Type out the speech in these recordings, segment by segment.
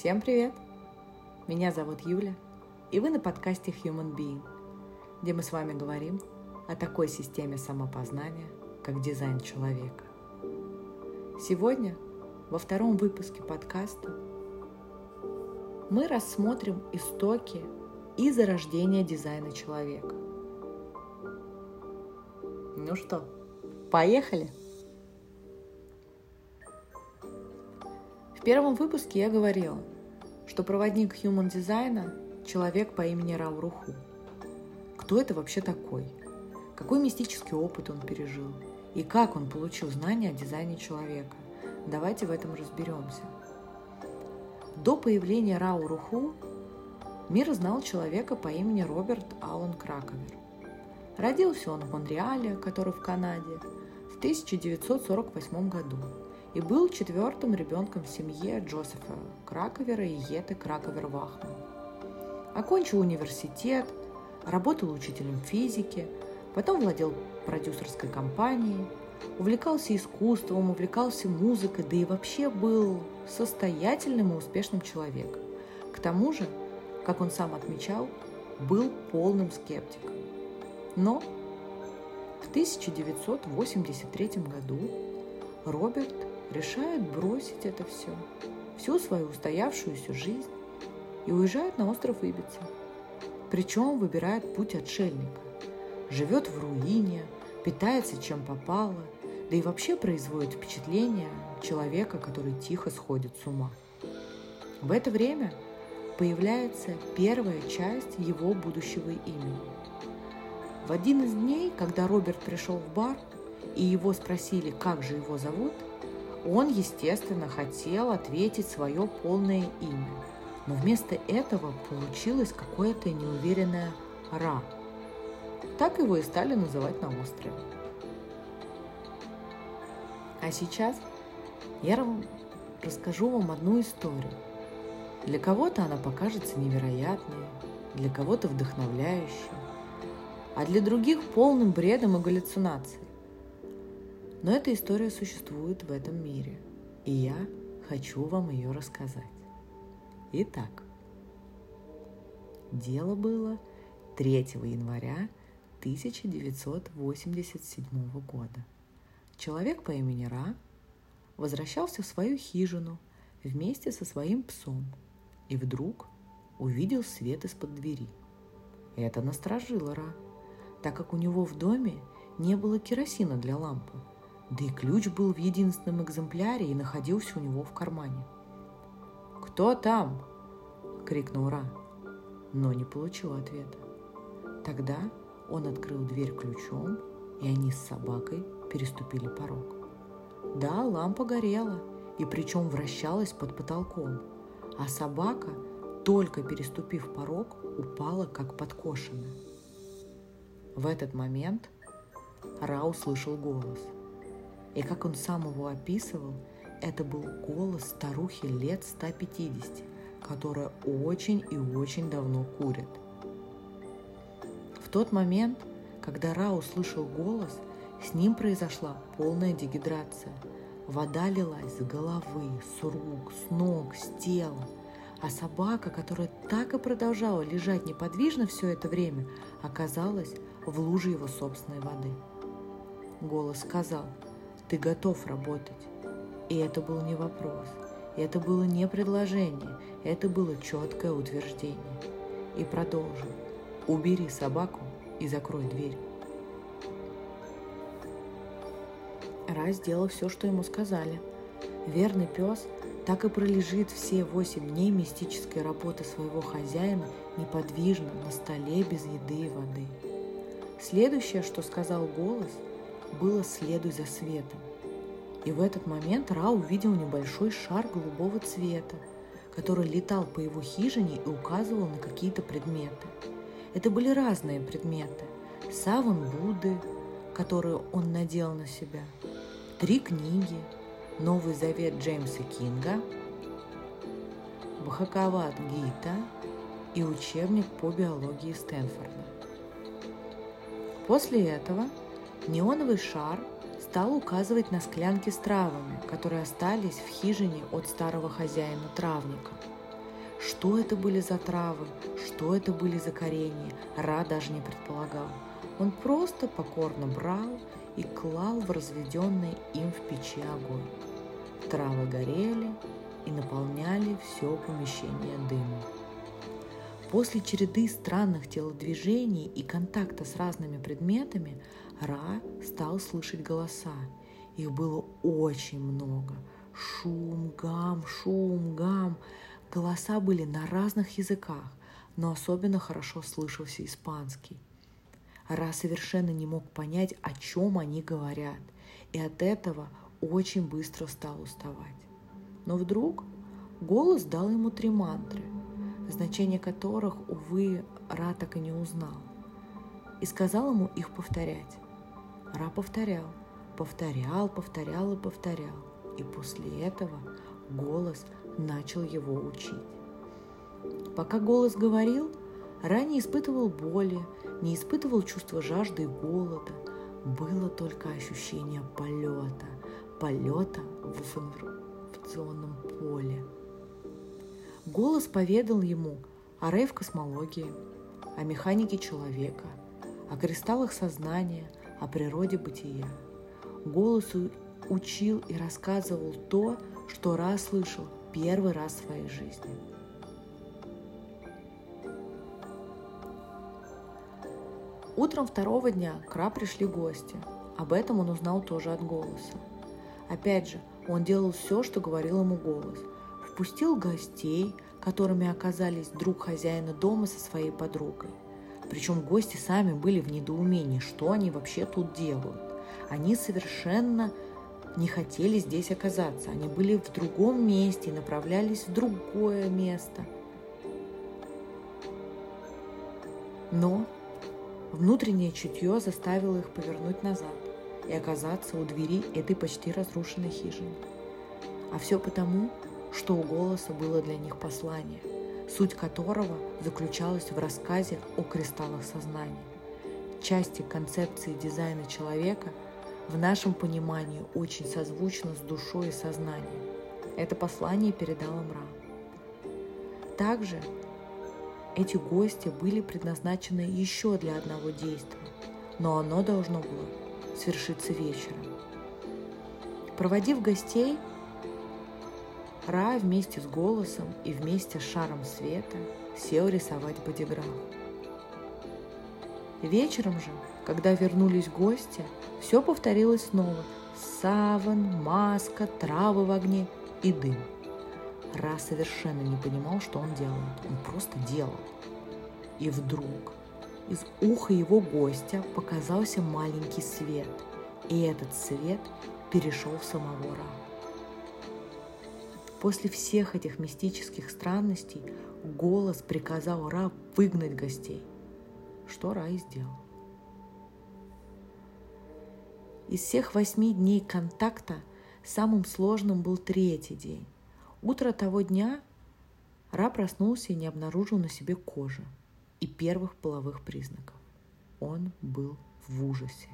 Всем привет! Меня зовут Юля, и вы на подкасте Human Being, где мы с вами говорим о такой системе самопознания, как дизайн человека. Сегодня, во втором выпуске подкаста, мы рассмотрим истоки и зарождение дизайна человека. Ну что, поехали! Первом выпуске я говорила, что проводник human дизайна – человек по имени Рау Руху. Кто это вообще такой? Какой мистический опыт он пережил? И как он получил знания о дизайне человека? Давайте в этом разберемся. До появления Рау Руху мир знал человека по имени Роберт Аллен Краковер. Родился он в Монреале, который в Канаде, в 1948 году – и был четвертым ребенком в семье Джозефа Краковера и Еты Краковер-Вахман. Окончил университет, работал учителем физики, потом владел продюсерской компанией, увлекался искусством, увлекался музыкой, да и вообще был состоятельным и успешным человеком. К тому же, как он сам отмечал, был полным скептиком. Но в 1983 году Роберт решает бросить это все, всю свою устоявшуюся жизнь и уезжает на остров Ибица. Причем выбирает путь отшельника. Живет в руине, питается чем попало, да и вообще производит впечатление человека, который тихо сходит с ума. В это время появляется первая часть его будущего имени. В один из дней, когда Роберт пришел в бар, и его спросили, как же его зовут – он, естественно, хотел ответить свое полное имя, но вместо этого получилось какое-то неуверенное «ра». Так его и стали называть на острове. А сейчас я расскажу вам одну историю. Для кого-то она покажется невероятной, для кого-то вдохновляющей, а для других полным бредом и галлюцинацией. Но эта история существует в этом мире, и я хочу вам ее рассказать. Итак, дело было 3 января 1987 года. Человек по имени Ра возвращался в свою хижину вместе со своим псом и вдруг увидел свет из-под двери. Это насторожило Ра, так как у него в доме не было керосина для лампы – да и ключ был в единственном экземпляре и находился у него в кармане. «Кто там?» — крикнул Ра, но не получил ответа. Тогда он открыл дверь ключом, и они с собакой переступили порог. Да, лампа горела, и причем вращалась под потолком, а собака, только переступив порог, упала как подкошенная. В этот момент Ра услышал голос – и как он сам его описывал, это был голос старухи лет 150, которая очень и очень давно курит. В тот момент, когда Ра услышал голос, с ним произошла полная дегидрация. Вода лилась с головы, с рук, с ног, с тела. А собака, которая так и продолжала лежать неподвижно все это время, оказалась в луже его собственной воды. Голос сказал – ты готов работать. И это был не вопрос, это было не предложение, это было четкое утверждение. И продолжил. Убери собаку и закрой дверь. Ра сделал все, что ему сказали. Верный пес так и пролежит все восемь дней мистической работы своего хозяина неподвижно на столе без еды и воды. Следующее, что сказал голос – было «Следуй за светом». И в этот момент Ра увидел небольшой шар голубого цвета, который летал по его хижине и указывал на какие-то предметы. Это были разные предметы. Саван Будды, которую он надел на себя, три книги, Новый Завет Джеймса Кинга, Бхакават Гита и учебник по биологии Стэнфорда. После этого Неоновый шар стал указывать на склянки с травами, которые остались в хижине от старого хозяина травника. Что это были за травы, что это были за коренья, Ра даже не предполагал. Он просто покорно брал и клал в разведенный им в печи огонь. Травы горели и наполняли все помещение дымом. После череды странных телодвижений и контакта с разными предметами Ра стал слышать голоса. Их было очень много. Шум, гам, шум, гам. Голоса были на разных языках, но особенно хорошо слышался испанский. Ра совершенно не мог понять, о чем они говорят, и от этого очень быстро стал уставать. Но вдруг голос дал ему три мантры, значение которых, увы, Ра так и не узнал, и сказал ему их повторять. Ра повторял, повторял, повторял и повторял. И после этого голос начал его учить. Пока голос говорил, Ра не испытывал боли, не испытывал чувства жажды и голода. Было только ощущение полета, полета в информационном поле. Голос поведал ему о рейв-космологии, о механике человека, о кристаллах сознания, о природе бытия. Голос учил и рассказывал то, что раз слышал первый раз в своей жизни. Утром второго дня к Ра пришли гости. Об этом он узнал тоже от голоса. Опять же, он делал все, что говорил ему голос. Впустил гостей, которыми оказались друг хозяина дома со своей подругой. Причем гости сами были в недоумении, что они вообще тут делают. Они совершенно не хотели здесь оказаться. Они были в другом месте, направлялись в другое место. Но внутреннее чутье заставило их повернуть назад и оказаться у двери этой почти разрушенной хижины. А все потому, что у голоса было для них послание, суть которого заключалась в рассказе о кристаллах сознания, части концепции дизайна человека – в нашем понимании очень созвучно с душой и сознанием. Это послание передал Амра. Также эти гости были предназначены еще для одного действия, но оно должно было свершиться вечером. Проводив гостей, Ра вместе с голосом и вместе с шаром света сел рисовать бодиграф. Вечером же, когда вернулись гости, все повторилось снова. Саван, маска, травы в огне и дым. Ра совершенно не понимал, что он делает. Он просто делал. И вдруг из уха его гостя показался маленький свет. И этот свет перешел в самого Ра. После всех этих мистических странностей голос приказал Ра выгнать гостей, что Ра и сделал. Из всех восьми дней контакта самым сложным был третий день. Утро того дня Ра проснулся и не обнаружил на себе кожи и первых половых признаков. Он был в ужасе.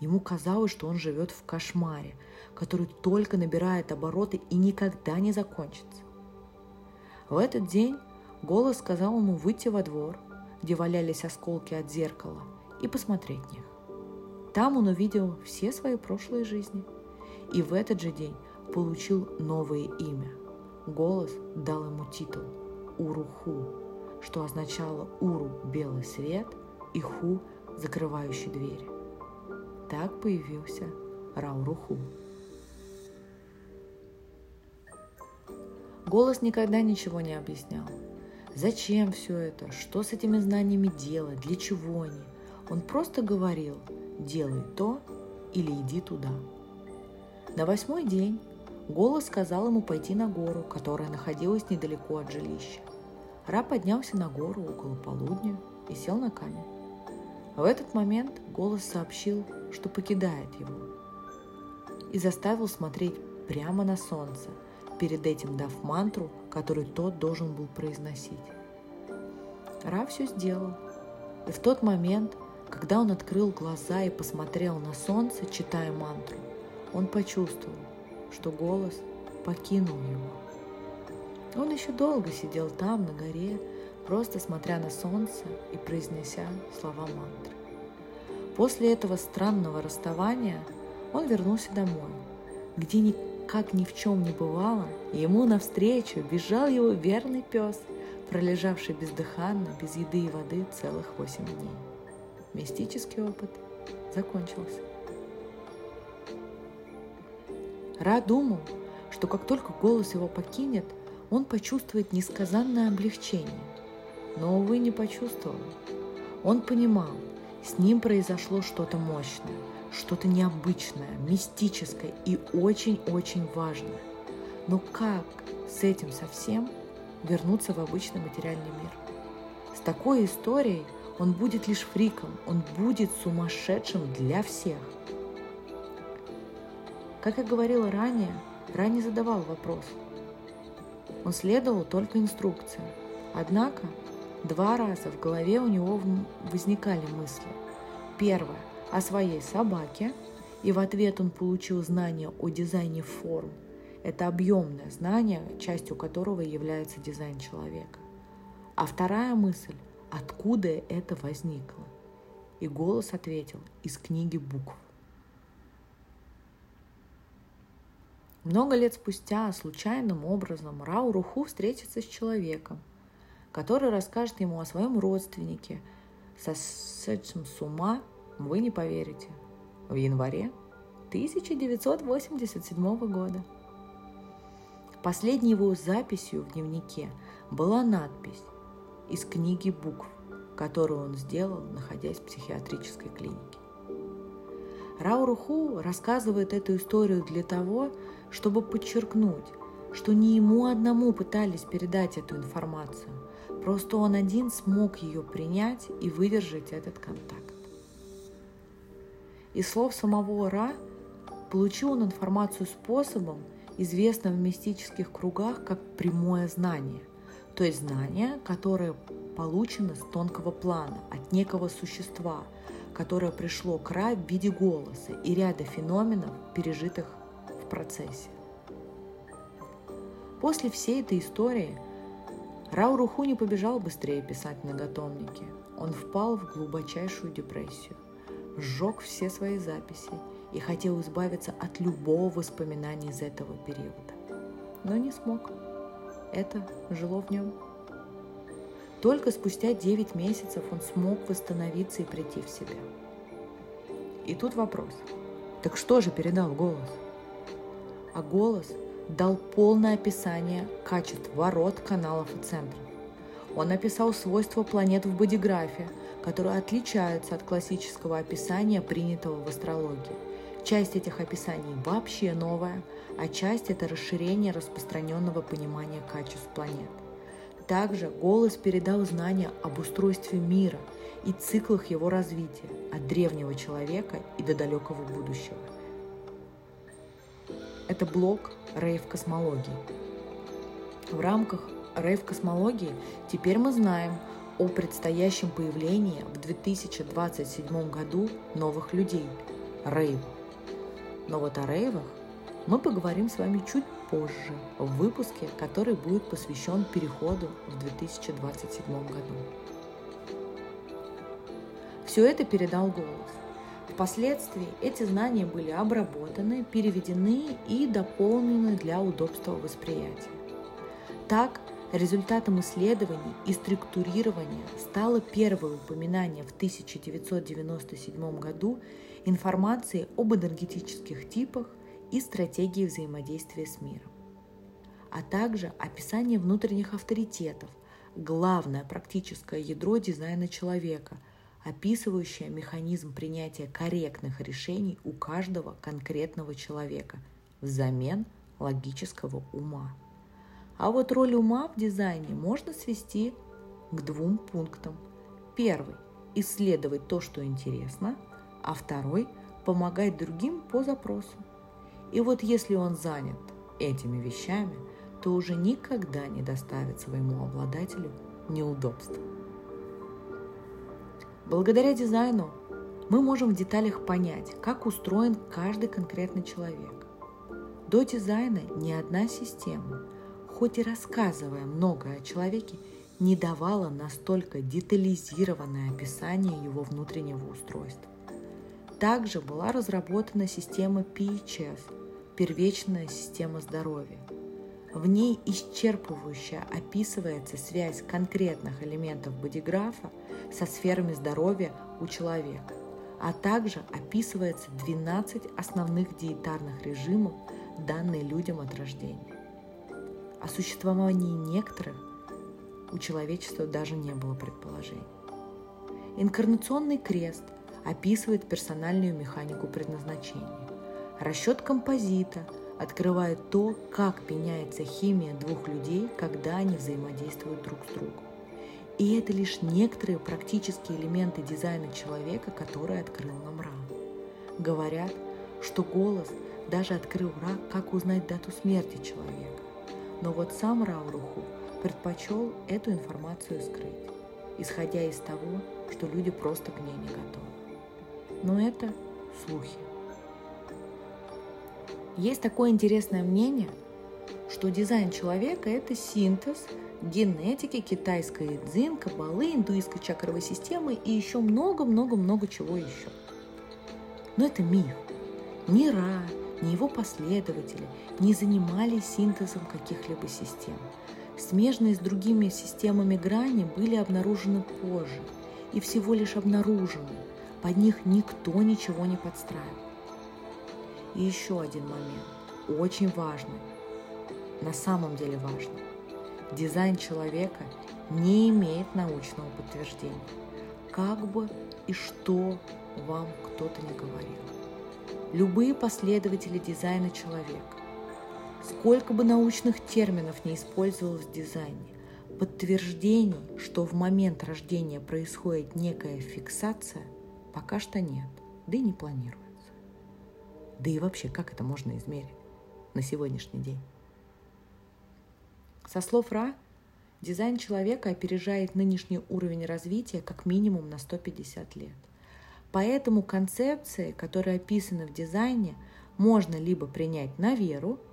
Ему казалось, что он живет в кошмаре, который только набирает обороты и никогда не закончится. В этот день голос сказал ему выйти во двор, где валялись осколки от зеркала, и посмотреть них. Там он увидел все свои прошлые жизни и в этот же день получил новое имя. Голос дал ему титул Уруху, что означало Уру – белый свет и Ху – закрывающий двери. Так появился Рауруху. Голос никогда ничего не объяснял. Зачем все это? Что с этими знаниями делать? Для чего они? Он просто говорил – делай то или иди туда. На восьмой день голос сказал ему пойти на гору, которая находилась недалеко от жилища. Ра поднялся на гору около полудня и сел на камень. В этот момент голос сообщил, что покидает его, и заставил смотреть прямо на солнце, перед этим дав мантру, которую тот должен был произносить. Ра все сделал, и в тот момент когда он открыл глаза и посмотрел на солнце, читая мантру, он почувствовал, что голос покинул его. Он еще долго сидел там, на горе, просто смотря на солнце и произнеся слова мантры. После этого странного расставания он вернулся домой, где никак ни в чем не бывало, и ему навстречу бежал его верный пес, пролежавший бездыханно, без еды и воды целых восемь дней. Мистический опыт закончился. Ра думал, что как только голос его покинет, он почувствует несказанное облегчение. Но, увы, не почувствовал. Он понимал, с ним произошло что-то мощное, что-то необычное, мистическое и очень-очень важное. Но как с этим совсем вернуться в обычный материальный мир? С такой историей он будет лишь фриком, он будет сумасшедшим для всех. Как я говорила ранее, Ра не задавал вопрос. Он следовал только инструкциям. Однако два раза в голове у него возникали мысли. Первое – о своей собаке, и в ответ он получил знание о дизайне форм. Это объемное знание, частью которого является дизайн человека. А вторая мысль – откуда это возникло? И голос ответил – из книги букв. Много лет спустя случайным образом Рау Руху встретится с человеком, который расскажет ему о своем родственнике, сошедшем с ума, вы не поверите, в январе 1987 года. Последней его записью в дневнике была надпись из книги букв, которую он сделал, находясь в психиатрической клинике. Рауруху рассказывает эту историю для того, чтобы подчеркнуть, что не ему одному пытались передать эту информацию, просто он один смог ее принять и выдержать этот контакт. Из слов самого Ра получил он информацию способом, известным в мистических кругах как прямое знание, то есть знание, которое получено с тонкого плана, от некого существа, которое пришло к Ра в виде голоса и ряда феноменов, пережитых в процессе. После всей этой истории Рау Руху не побежал быстрее писать многотомники. Он впал в глубочайшую депрессию, сжег все свои записи и хотел избавиться от любого воспоминания из этого периода. Но не смог. Это жило в нем. Только спустя 9 месяцев он смог восстановиться и прийти в себя. И тут вопрос. Так что же передал голос? а голос дал полное описание качеств ворот, каналов и центров. Он описал свойства планет в бодиграфе, которые отличаются от классического описания, принятого в астрологии. Часть этих описаний вообще новая, а часть – это расширение распространенного понимания качеств планет. Также голос передал знания об устройстве мира и циклах его развития от древнего человека и до далекого будущего – это блок рейв-космологии. В рамках рейв-космологии теперь мы знаем о предстоящем появлении в 2027 году новых людей – рейв. Но вот о рейвах мы поговорим с вами чуть позже, в выпуске, который будет посвящен переходу в 2027 году. Все это передал голос. Впоследствии эти знания были обработаны, переведены и дополнены для удобства восприятия. Так, результатом исследований и структурирования стало первое упоминание в 1997 году информации об энергетических типах и стратегии взаимодействия с миром, а также описание внутренних авторитетов, главное практическое ядро дизайна человека – описывающая механизм принятия корректных решений у каждого конкретного человека взамен логического ума. А вот роль ума в дизайне можно свести к двум пунктам. Первый – исследовать то, что интересно, а второй – помогать другим по запросу. И вот если он занят этими вещами, то уже никогда не доставит своему обладателю неудобств. Благодаря дизайну мы можем в деталях понять, как устроен каждый конкретный человек. До дизайна ни одна система, хоть и рассказывая многое о человеке, не давала настолько детализированное описание его внутреннего устройства. Также была разработана система PHS – первичная система здоровья. В ней исчерпывающе описывается связь конкретных элементов бодиграфа со сферами здоровья у человека, а также описывается 12 основных диетарных режимов, данные людям от рождения. О существовании некоторых у человечества даже не было предположений. Инкарнационный крест описывает персональную механику предназначения. Расчет композита открывает то, как меняется химия двух людей, когда они взаимодействуют друг с другом. И это лишь некоторые практические элементы дизайна человека, которые открыл нам Ра. Говорят, что голос даже открыл Ра, как узнать дату смерти человека. Но вот сам Рауруху предпочел эту информацию скрыть, исходя из того, что люди просто к ней не готовы. Но это слухи. Есть такое интересное мнение, что дизайн человека – это синтез генетики, китайской дзин, кабалы, индуистской чакровой системы и еще много-много-много чего еще. Но это миф. Ни Ра, ни его последователи не занимались синтезом каких-либо систем – Смежные с другими системами грани были обнаружены позже и всего лишь обнаружены. Под них никто ничего не подстраивал. И еще один момент, очень важный, на самом деле важный. Дизайн человека не имеет научного подтверждения, как бы и что вам кто-то не говорил. Любые последователи дизайна человека Сколько бы научных терминов не использовалось в дизайне, подтверждений, что в момент рождения происходит некая фиксация, пока что нет, да и не планируется. Да и вообще, как это можно измерить на сегодняшний день? Со слов Ра, дизайн человека опережает нынешний уровень развития как минимум на 150 лет. Поэтому концепции, которые описаны в дизайне, можно либо принять на веру –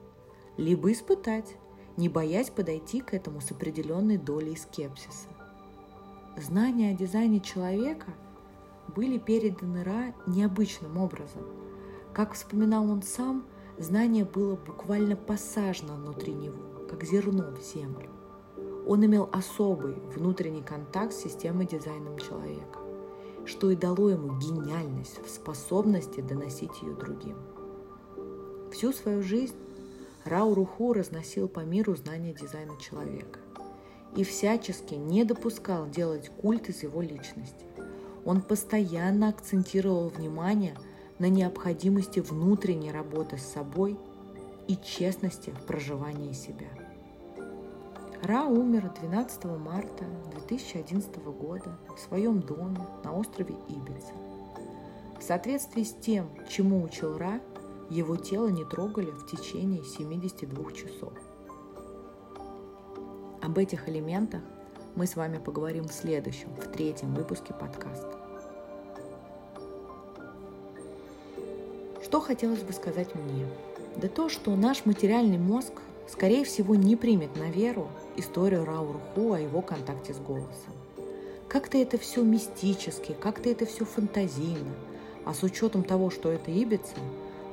либо испытать, не боясь подойти к этому с определенной долей скепсиса. Знания о дизайне человека были переданы Ра необычным образом. Как вспоминал он сам, знание было буквально посажено внутри него, как зерно в землю. Он имел особый внутренний контакт с системой дизайном человека, что и дало ему гениальность в способности доносить ее другим. Всю свою жизнь Рауруху разносил по миру знания дизайна человека и всячески не допускал делать культ из его личности. Он постоянно акцентировал внимание на необходимости внутренней работы с собой и честности в проживании себя. Ра умер 12 марта 2011 года в своем доме на острове Ибица. В соответствии с тем, чему учил Ра, его тело не трогали в течение 72 часов. Об этих элементах мы с вами поговорим в следующем, в третьем выпуске подкаста. Что хотелось бы сказать мне? Да то, что наш материальный мозг, скорее всего, не примет на веру историю Раурху о его контакте с голосом. Как-то это все мистически, как-то это все фантазийно. А с учетом того, что это Ибица,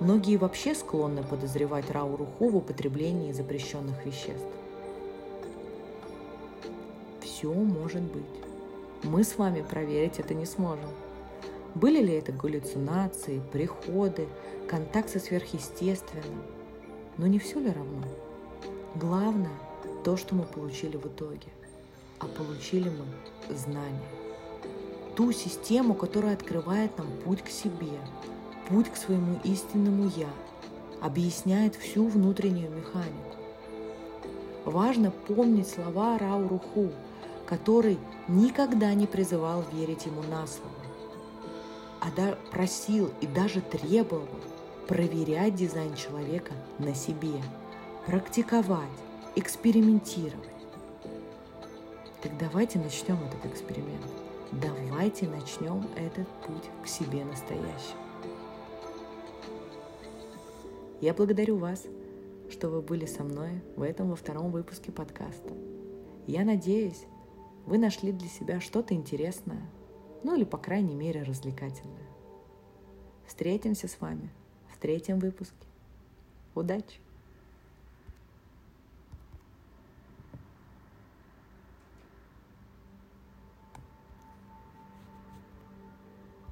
Многие вообще склонны подозревать Рауруху в употреблении запрещенных веществ. Все может быть. Мы с вами проверить это не сможем. Были ли это галлюцинации, приходы, контакт со сверхъестественным? Но не все ли равно? Главное то, что мы получили в итоге. А получили мы знания. Ту систему, которая открывает нам путь к себе, путь к своему истинному «я», объясняет всю внутреннюю механику. Важно помнить слова Рауруху, который никогда не призывал верить ему на слово, а просил и даже требовал проверять дизайн человека на себе, практиковать, экспериментировать. Так давайте начнем этот эксперимент. Давайте начнем этот путь к себе настоящему. Я благодарю вас, что вы были со мной в этом во втором выпуске подкаста. Я надеюсь, вы нашли для себя что-то интересное, ну или, по крайней мере, развлекательное. Встретимся с вами в третьем выпуске. Удачи!